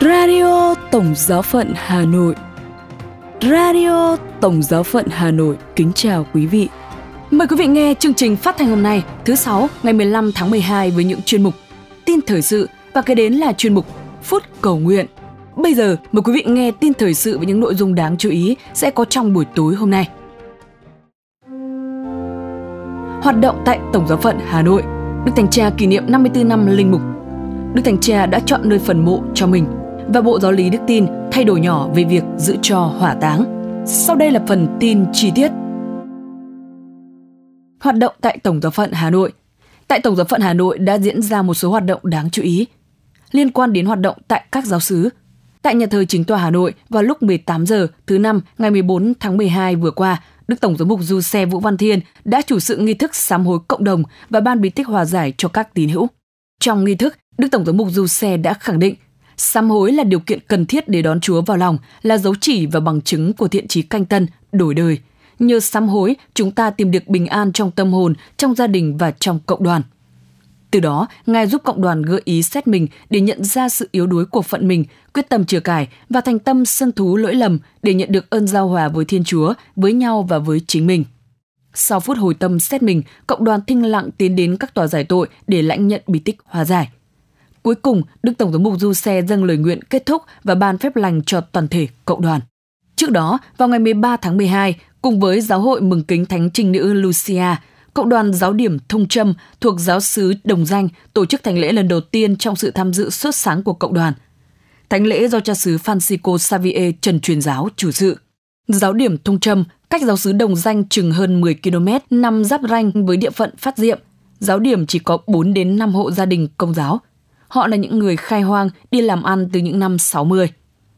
Radio Tổng Giáo phận Hà Nội Radio Tổng Giáo phận Hà Nội kính chào quý vị. Mời quý vị nghe chương trình phát thanh hôm nay, thứ sáu, ngày 15 tháng 12 với những chuyên mục tin thời sự và kế đến là chuyên mục phút cầu nguyện. Bây giờ mời quý vị nghe tin thời sự với những nội dung đáng chú ý sẽ có trong buổi tối hôm nay. Hoạt động tại Tổng giáo phận Hà Nội, Đức Thánh Cha kỷ niệm 54 năm linh mục. Đức Thánh Cha đã chọn nơi phần mộ cho mình và Bộ Giáo lý Đức tin thay đổi nhỏ về việc giữ cho hỏa táng. Sau đây là phần tin chi tiết. Hoạt động tại Tổng giáo phận Hà Nội Tại Tổng giáo phận Hà Nội đã diễn ra một số hoạt động đáng chú ý liên quan đến hoạt động tại các giáo sứ. Tại nhà thờ chính tòa Hà Nội vào lúc 18 giờ thứ năm ngày 14 tháng 12 vừa qua, Đức Tổng giám mục Du Xe Vũ Văn Thiên đã chủ sự nghi thức sám hối cộng đồng và ban bí tích hòa giải cho các tín hữu. Trong nghi thức, Đức Tổng giám mục Du Xe đã khẳng định sám hối là điều kiện cần thiết để đón Chúa vào lòng, là dấu chỉ và bằng chứng của thiện trí canh tân, đổi đời. Nhờ sám hối, chúng ta tìm được bình an trong tâm hồn, trong gia đình và trong cộng đoàn. Từ đó, Ngài giúp cộng đoàn gợi ý xét mình để nhận ra sự yếu đuối của phận mình, quyết tâm chừa cải và thành tâm sân thú lỗi lầm để nhận được ơn giao hòa với Thiên Chúa, với nhau và với chính mình. Sau phút hồi tâm xét mình, cộng đoàn thinh lặng tiến đến các tòa giải tội để lãnh nhận bí tích hòa giải. Cuối cùng, Đức Tổng thống mục Du Xe dâng lời nguyện kết thúc và ban phép lành cho toàn thể cộng đoàn. Trước đó, vào ngày 13 tháng 12, cùng với Giáo hội mừng kính Thánh Trinh Nữ Lucia, Cộng đoàn Giáo điểm Thông Trâm thuộc giáo sứ Đồng Danh tổ chức thánh lễ lần đầu tiên trong sự tham dự xuất sáng của cộng đoàn. Thánh lễ do cha xứ Francisco Xavier Trần truyền giáo chủ sự. Giáo điểm Thông Trâm cách giáo sứ Đồng Danh chừng hơn 10 km nằm giáp ranh với địa phận Phát Diệm. Giáo điểm chỉ có 4 đến 5 hộ gia đình công giáo. Họ là những người khai hoang đi làm ăn từ những năm 60.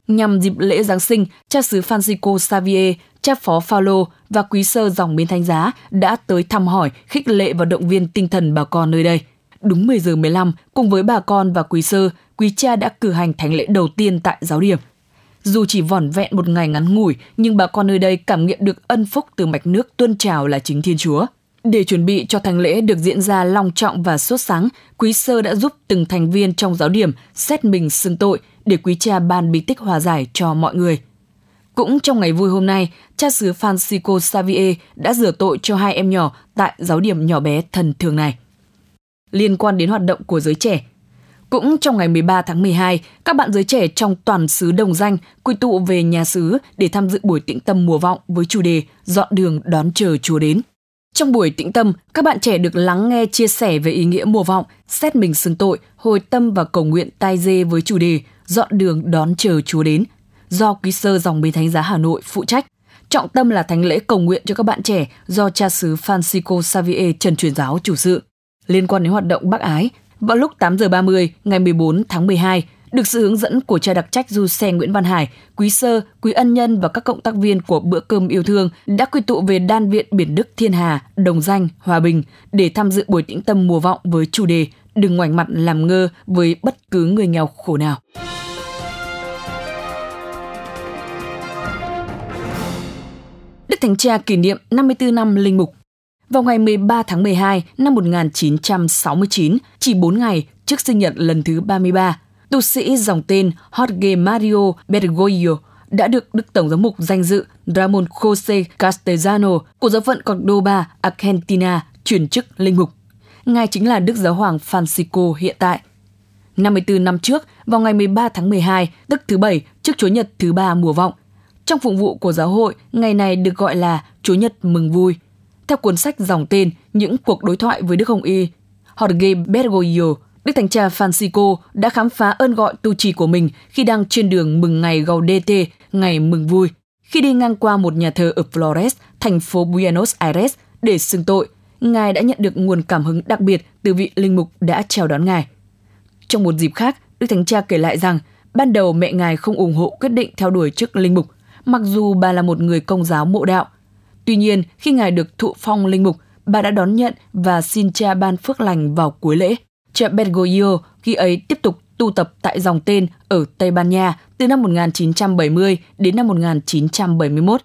Nhằm dịp lễ Giáng sinh, cha xứ Francisco Xavier cha phó Phaolô và quý sơ dòng bên thánh giá đã tới thăm hỏi, khích lệ và động viên tinh thần bà con nơi đây. Đúng 10 giờ 15, cùng với bà con và quý sơ, quý cha đã cử hành thánh lễ đầu tiên tại giáo điểm. Dù chỉ vỏn vẹn một ngày ngắn ngủi, nhưng bà con nơi đây cảm nghiệm được ân phúc từ mạch nước tuôn trào là chính Thiên Chúa. Để chuẩn bị cho thánh lễ được diễn ra long trọng và sốt sáng, quý sơ đã giúp từng thành viên trong giáo điểm xét mình xưng tội để quý cha ban bí tích hòa giải cho mọi người. Cũng trong ngày vui hôm nay, cha xứ Francisco Xavier đã rửa tội cho hai em nhỏ tại giáo điểm nhỏ bé thần thường này. Liên quan đến hoạt động của giới trẻ, cũng trong ngày 13 tháng 12, các bạn giới trẻ trong toàn xứ Đồng Danh quy tụ về nhà xứ để tham dự buổi tĩnh tâm mùa vọng với chủ đề Dọn đường đón chờ Chúa đến. Trong buổi tĩnh tâm, các bạn trẻ được lắng nghe chia sẻ về ý nghĩa mùa vọng, xét mình xưng tội, hồi tâm và cầu nguyện tai dê với chủ đề Dọn đường đón chờ Chúa đến – do quý sơ dòng Bí thánh giá Hà Nội phụ trách. Trọng tâm là thánh lễ cầu nguyện cho các bạn trẻ do cha xứ Francisco Xavier Trần truyền giáo chủ sự. Liên quan đến hoạt động bác ái, vào lúc 8 giờ 30 ngày 14 tháng 12, được sự hướng dẫn của cha đặc trách du xe Nguyễn Văn Hải, quý sơ, quý ân nhân và các cộng tác viên của bữa cơm yêu thương đã quy tụ về đan viện Biển Đức Thiên Hà, Đồng Danh, Hòa Bình để tham dự buổi tĩnh tâm mùa vọng với chủ đề Đừng ngoảnh mặt làm ngơ với bất cứ người nghèo khổ nào. Đức Thánh Cha kỷ niệm 54 năm linh mục. Vào ngày 13 tháng 12 năm 1969, chỉ 4 ngày trước sinh nhật lần thứ 33, tu sĩ dòng tên Jorge Mario Bergoglio đã được Đức Tổng giám mục danh dự Ramon Jose Castellano của giáo phận Cordoba, Argentina chuyển chức linh mục. Ngài chính là Đức Giáo hoàng Francisco hiện tại. 54 năm trước, vào ngày 13 tháng 12, tức thứ Bảy, trước Chúa Nhật thứ ba mùa vọng, trong phụng vụ của giáo hội, ngày này được gọi là Chúa Nhật mừng vui. Theo cuốn sách dòng tên Những cuộc đối thoại với Đức Hồng Y, Jorge Bergoglio, Đức Thánh Cha Francisco đã khám phá ơn gọi tu trì của mình khi đang trên đường mừng ngày Gaudete, ngày mừng vui. Khi đi ngang qua một nhà thờ ở Flores, thành phố Buenos Aires để xưng tội, Ngài đã nhận được nguồn cảm hứng đặc biệt từ vị linh mục đã chào đón Ngài. Trong một dịp khác, Đức Thánh Cha kể lại rằng ban đầu mẹ Ngài không ủng hộ quyết định theo đuổi chức linh mục, mặc dù bà là một người công giáo mộ đạo. Tuy nhiên, khi ngài được thụ phong linh mục, bà đã đón nhận và xin cha ban phước lành vào cuối lễ. Cha khi ấy tiếp tục tu tập tại dòng tên ở Tây Ban Nha từ năm 1970 đến năm 1971.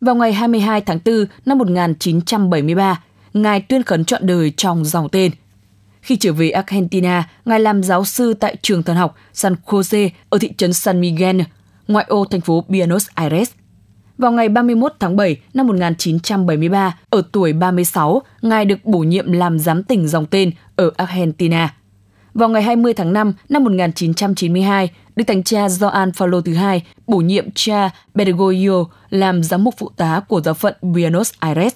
Vào ngày 22 tháng 4 năm 1973, Ngài tuyên khấn chọn đời trong dòng tên. Khi trở về Argentina, Ngài làm giáo sư tại trường thần học San Jose ở thị trấn San Miguel, ngoại ô thành phố Buenos Aires. Vào ngày 31 tháng 7 năm 1973, ở tuổi 36, Ngài được bổ nhiệm làm giám tỉnh dòng tên ở Argentina. Vào ngày 20 tháng 5 năm 1992, Đức Thánh cha Gioan Phaolô thứ hai bổ nhiệm cha Bergoglio làm giám mục phụ tá của giáo phận Buenos Aires.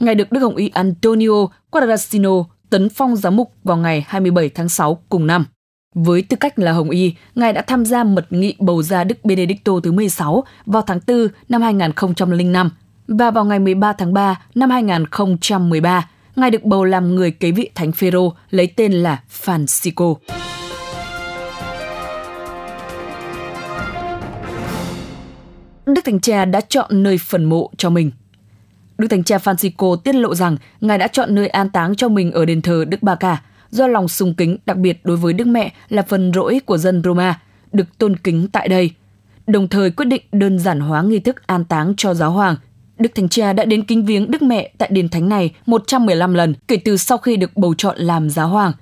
Ngài được Đức Hồng Y Antonio Quadracino tấn phong giám mục vào ngày 27 tháng 6 cùng năm. Với tư cách là Hồng Y, Ngài đã tham gia mật nghị bầu ra Đức Benedicto thứ 16 vào tháng 4 năm 2005 và vào ngày 13 tháng 3 năm 2013, Ngài được bầu làm người kế vị Thánh Phêrô lấy tên là Francisco. Đức Thánh Cha đã chọn nơi phần mộ cho mình. Đức Thánh Cha Francisco tiết lộ rằng Ngài đã chọn nơi an táng cho mình ở đền thờ Đức Bà Cả do lòng sùng kính đặc biệt đối với Đức Mẹ là phần rỗi của dân Roma, được tôn kính tại đây. Đồng thời quyết định đơn giản hóa nghi thức an táng cho giáo hoàng. Đức Thánh Cha đã đến kính viếng Đức Mẹ tại đền thánh này 115 lần kể từ sau khi được bầu chọn làm giáo hoàng.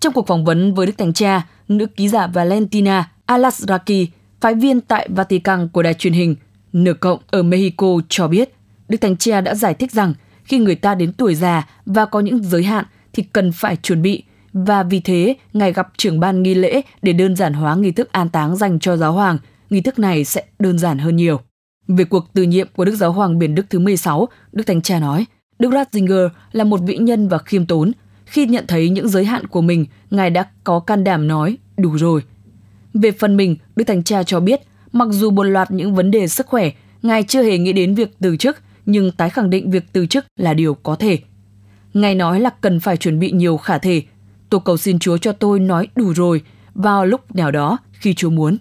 Trong cuộc phỏng vấn với Đức Thánh Cha, nữ ký giả Valentina Alasraki, phái viên tại Vatican của đài truyền hình Nửa Cộng ở Mexico cho biết, Đức Thánh Cha đã giải thích rằng khi người ta đến tuổi già và có những giới hạn thì cần phải chuẩn bị và vì thế ngài gặp trưởng ban nghi lễ để đơn giản hóa nghi thức an táng dành cho giáo hoàng. Nghi thức này sẽ đơn giản hơn nhiều. Về cuộc từ nhiệm của Đức Giáo hoàng Biển Đức thứ 16, Đức Thánh Cha nói, Đức Ratzinger là một vị nhân và khiêm tốn. Khi nhận thấy những giới hạn của mình, Ngài đã có can đảm nói, đủ rồi. Về phần mình, Đức Thánh Cha cho biết, mặc dù một loạt những vấn đề sức khỏe, Ngài chưa hề nghĩ đến việc từ chức, nhưng tái khẳng định việc từ chức là điều có thể. Ngài nói là cần phải chuẩn bị nhiều khả thể. Tôi cầu xin Chúa cho tôi nói đủ rồi vào lúc nào đó khi Chúa muốn.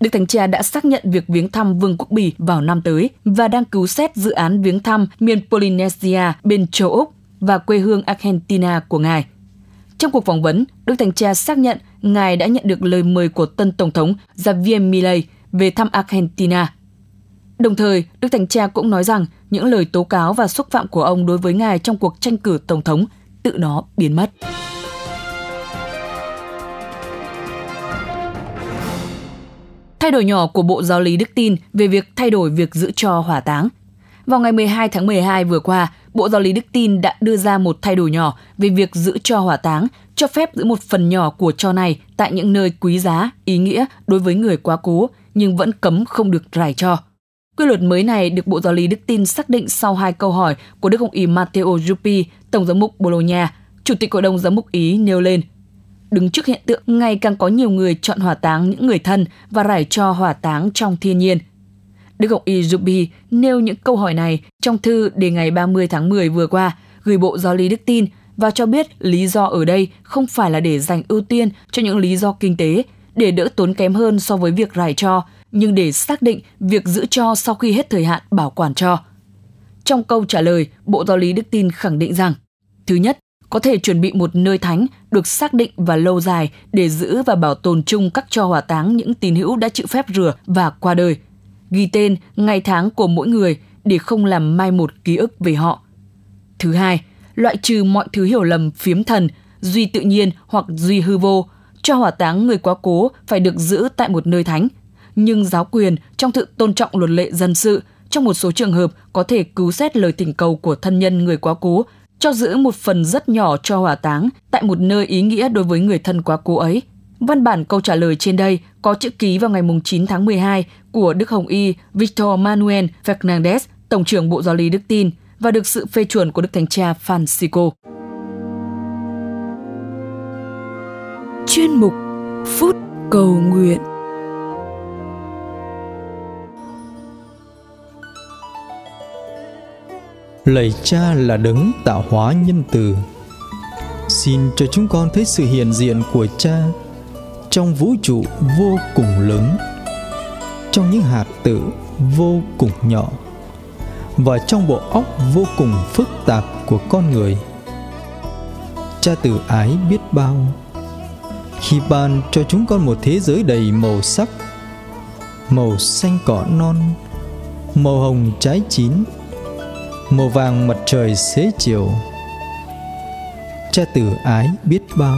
Đức Thánh Cha đã xác nhận việc viếng thăm Vương quốc Bỉ vào năm tới và đang cứu xét dự án viếng thăm miền Polynesia bên châu Úc và quê hương Argentina của Ngài. Trong cuộc phỏng vấn, Đức Thánh Cha xác nhận Ngài đã nhận được lời mời của tân Tổng thống Javier Milei về thăm Argentina. Đồng thời, Đức Thánh Cha cũng nói rằng những lời tố cáo và xúc phạm của ông đối với Ngài trong cuộc tranh cử Tổng thống tự nó biến mất. Thay đổi nhỏ của Bộ Giáo lý Đức tin về việc thay đổi việc giữ cho hỏa táng. Vào ngày 12 tháng 12 vừa qua, Bộ Giáo lý Đức tin đã đưa ra một thay đổi nhỏ về việc giữ cho hỏa táng, cho phép giữ một phần nhỏ của cho này tại những nơi quý giá, ý nghĩa đối với người quá cố, nhưng vẫn cấm không được rải cho. Quy luật mới này được Bộ Giáo lý Đức tin xác định sau hai câu hỏi của Đức Hồng Y Matteo Zuppi, Tổng giám mục Bologna, Chủ tịch Hội đồng Giám mục Ý nêu lên. Đứng trước hiện tượng ngày càng có nhiều người chọn hỏa táng những người thân và rải cho hỏa táng trong thiên nhiên. Đức Hồng Y Zuppi nêu những câu hỏi này trong thư đề ngày 30 tháng 10 vừa qua gửi Bộ Giáo lý Đức tin và cho biết lý do ở đây không phải là để dành ưu tiên cho những lý do kinh tế, để đỡ tốn kém hơn so với việc rải cho, nhưng để xác định việc giữ cho sau khi hết thời hạn bảo quản cho. Trong câu trả lời, Bộ Giáo lý Đức tin khẳng định rằng, thứ nhất, có thể chuẩn bị một nơi thánh được xác định và lâu dài để giữ và bảo tồn chung các cho hỏa táng những tín hữu đã chịu phép rửa và qua đời. Ghi tên, ngày tháng của mỗi người để không làm mai một ký ức về họ. Thứ hai, loại trừ mọi thứ hiểu lầm phiếm thần, duy tự nhiên hoặc duy hư vô, cho hỏa táng người quá cố phải được giữ tại một nơi thánh – nhưng giáo quyền trong sự tôn trọng luật lệ dân sự trong một số trường hợp có thể cứu xét lời thỉnh cầu của thân nhân người quá cố cho giữ một phần rất nhỏ cho hỏa táng tại một nơi ý nghĩa đối với người thân quá cố ấy. Văn bản câu trả lời trên đây có chữ ký vào ngày 9 tháng 12 của Đức Hồng Y Victor Manuel Fernandez, Tổng trưởng Bộ Giáo lý Đức Tin, và được sự phê chuẩn của Đức Thánh Cha Francisco. Chuyên mục Phút Cầu Nguyện Lạy Cha là đấng tạo hóa nhân từ. Xin cho chúng con thấy sự hiện diện của Cha trong vũ trụ vô cùng lớn, trong những hạt tử vô cùng nhỏ và trong bộ óc vô cùng phức tạp của con người. Cha từ ái biết bao khi ban cho chúng con một thế giới đầy màu sắc, màu xanh cỏ non, màu hồng trái chín, màu vàng mặt trời xế chiều. Cha tử ái biết bao,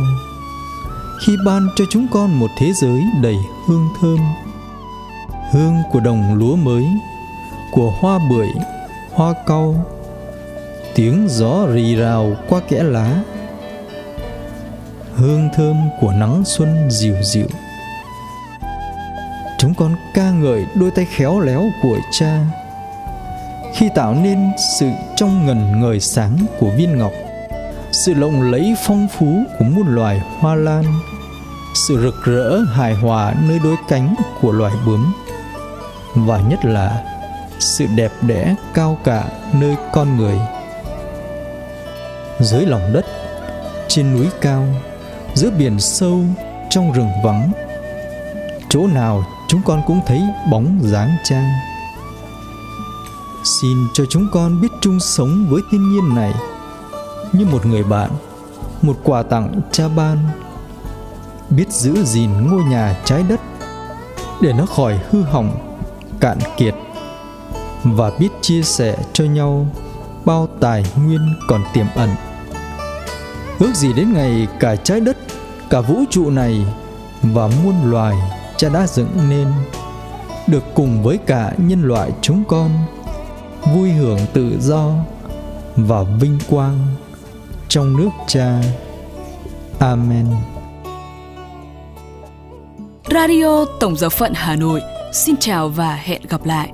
khi ban cho chúng con một thế giới đầy hương thơm. Hương của đồng lúa mới, của hoa bưởi, hoa cau. Tiếng gió rì rào qua kẽ lá. Hương thơm của nắng xuân dịu dịu. Chúng con ca ngợi đôi tay khéo léo của cha khi tạo nên sự trong ngần ngời sáng của viên ngọc. Sự lộng lẫy phong phú của muôn loài hoa lan. Sự rực rỡ hài hòa nơi đôi cánh của loài bướm. Và nhất là, sự đẹp đẽ cao cả nơi con người. Dưới lòng đất, trên núi cao, giữa biển sâu trong rừng vắng, chỗ nào chúng con cũng thấy bóng dáng cha xin cho chúng con biết chung sống với thiên nhiên này. Như một người bạn, một quà tặng cha ban. Biết giữ gìn ngôi nhà trái đất, để nó khỏi hư hỏng, cạn kiệt. Và biết chia sẻ cho nhau bao tài nguyên còn tiềm ẩn. Ước gì đến ngày cả trái đất, cả vũ trụ này và muôn loài cha đã dựng nên, được cùng với cả nhân loại chúng con vui hưởng tự do và vinh quang trong nước cha. Amen. Radio tổng giáo phận hà nội xin chào và hẹn gặp lại.